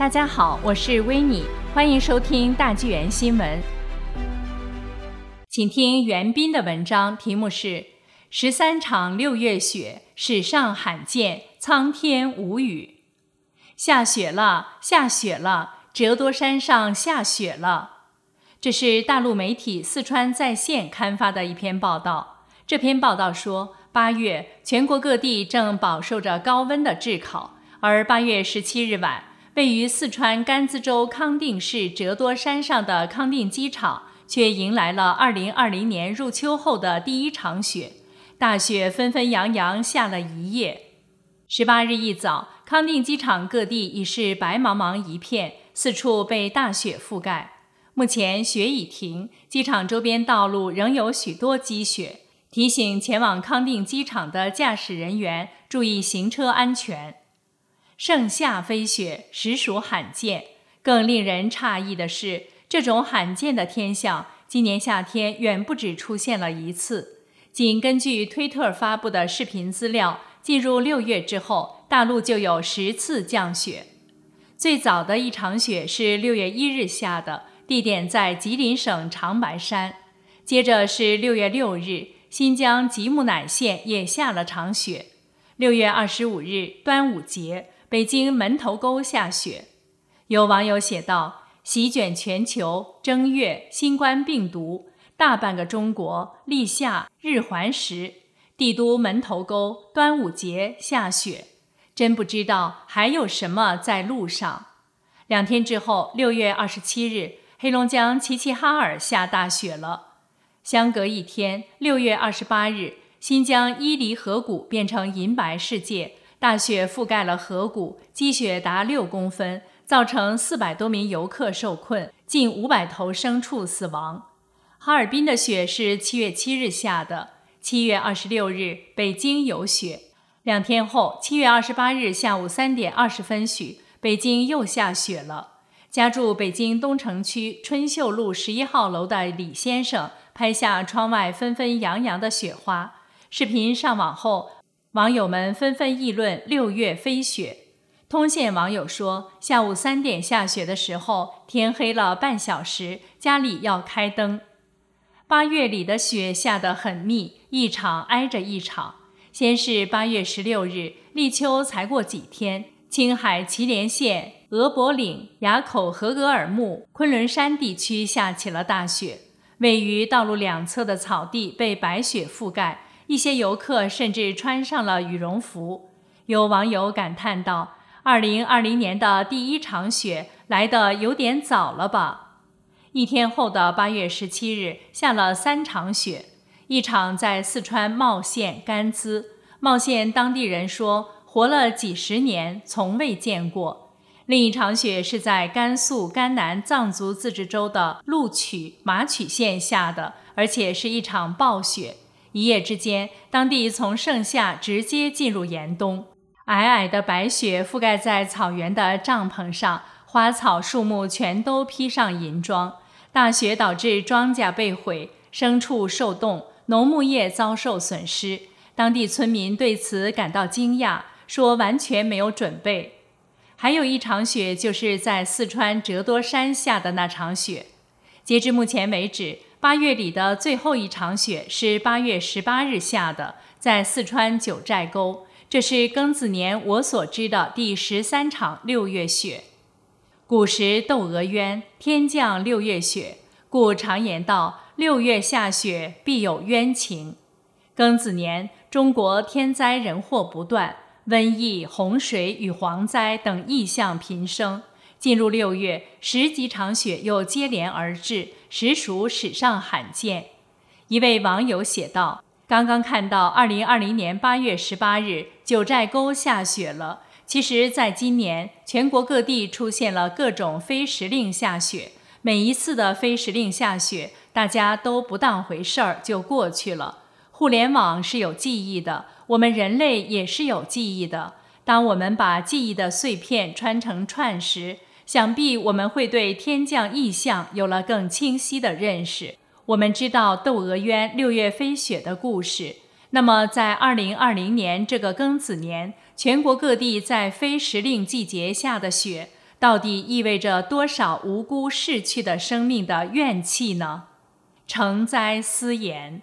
大家好，我是维尼，欢迎收听大纪元新闻。请听袁斌的文章，题目是《十三场六月雪，史上罕见，苍天无语》。下雪了，下雪了，折多山上下雪了。这是大陆媒体四川在线刊发的一篇报道。这篇报道说，八月全国各地正饱受着高温的炙烤，而八月十七日晚，位于四川甘孜州康定市折多山上的康定机场，却迎来了二零二零年入秋后的第一场雪。大雪纷纷扬扬下了一夜。十八日一早，康定机场各地已是白茫茫一片，四处被大雪覆盖。目前雪已停，机场周边道路仍有许多积雪。提醒前往康定机场的驾驶人员注意行车安全。盛夏飞雪实属罕见，更令人诧异的是，这种罕见的天象今年夏天远不止出现了一次。仅根据推特发布的视频资料，进入六月之后，大陆就有十次降雪。最早的一场雪是六月一日下的，地点在吉林省长白山。接着是六月六日。新疆吉木乃县也下了场雪。六月二十五日，端午节，北京门头沟下雪。有网友写道：“席卷全球，正月，新冠病毒，大半个中国立夏日环食，帝都门头沟端午节下雪，真不知道还有什么在路上。”两天之后，六月二十七日，黑龙江齐齐哈尔下大雪了。相隔一天，六月二十八日，新疆伊犁河谷变成银白世界，大雪覆盖了河谷，积雪达六公分，造成四百多名游客受困，近五百头牲畜死亡。哈尔滨的雪是七月七日下的，七月二十六日，北京有雪。两天后，七月二十八日下午三点二十分许，北京又下雪了。家住北京东城区春秀路十一号楼的李先生。拍下窗外纷纷扬扬的雪花，视频上网后，网友们纷纷议论六月飞雪。通县网友说，下午三点下雪的时候，天黑了半小时，家里要开灯。八月里的雪下得很密，一场挨着一场。先是八月十六日，立秋才过几天，青海祁连县额伯岭、垭口合格尔木、昆仑山地区下起了大雪。位于道路两侧的草地被白雪覆盖，一些游客甚至穿上了羽绒服。有网友感叹道：“二零二零年的第一场雪来得有点早了吧？”一天后的八月十七日，下了三场雪，一场在四川茂县甘孜，茂县当地人说，活了几十年，从未见过。另一场雪是在甘肃甘南藏族自治州的禄曲、马曲县下的，而且是一场暴雪。一夜之间，当地从盛夏直接进入严冬。皑皑的白雪覆盖在草原的帐篷上，花草树木全都披上银装。大雪导致庄稼被毁，牲畜受冻，农牧业遭受损失。当地村民对此感到惊讶，说完全没有准备。还有一场雪，就是在四川折多山下的那场雪。截至目前为止，八月里的最后一场雪是八月十八日下的，在四川九寨沟。这是庚子年我所知的第十三场六月雪。古时窦娥冤，天降六月雪，故常言道：六月下雪必有冤情。庚子年，中国天灾人祸不断。瘟疫、洪水与蝗灾等异象频生。进入六月，十几场雪又接连而至，实属史上罕见。一位网友写道：“刚刚看到二零二零年八月十八日九寨沟下雪了。其实，在今年，全国各地出现了各种非时令下雪。每一次的非时令下雪，大家都不当回事儿就过去了。互联网是有记忆的。”我们人类也是有记忆的。当我们把记忆的碎片穿成串时，想必我们会对天降异象有了更清晰的认识。我们知道窦娥冤六月飞雪的故事。那么，在二零二零年这个庚子年，全国各地在非时令季节下的雪，到底意味着多少无辜逝去的生命的怨气呢？诚哉思言。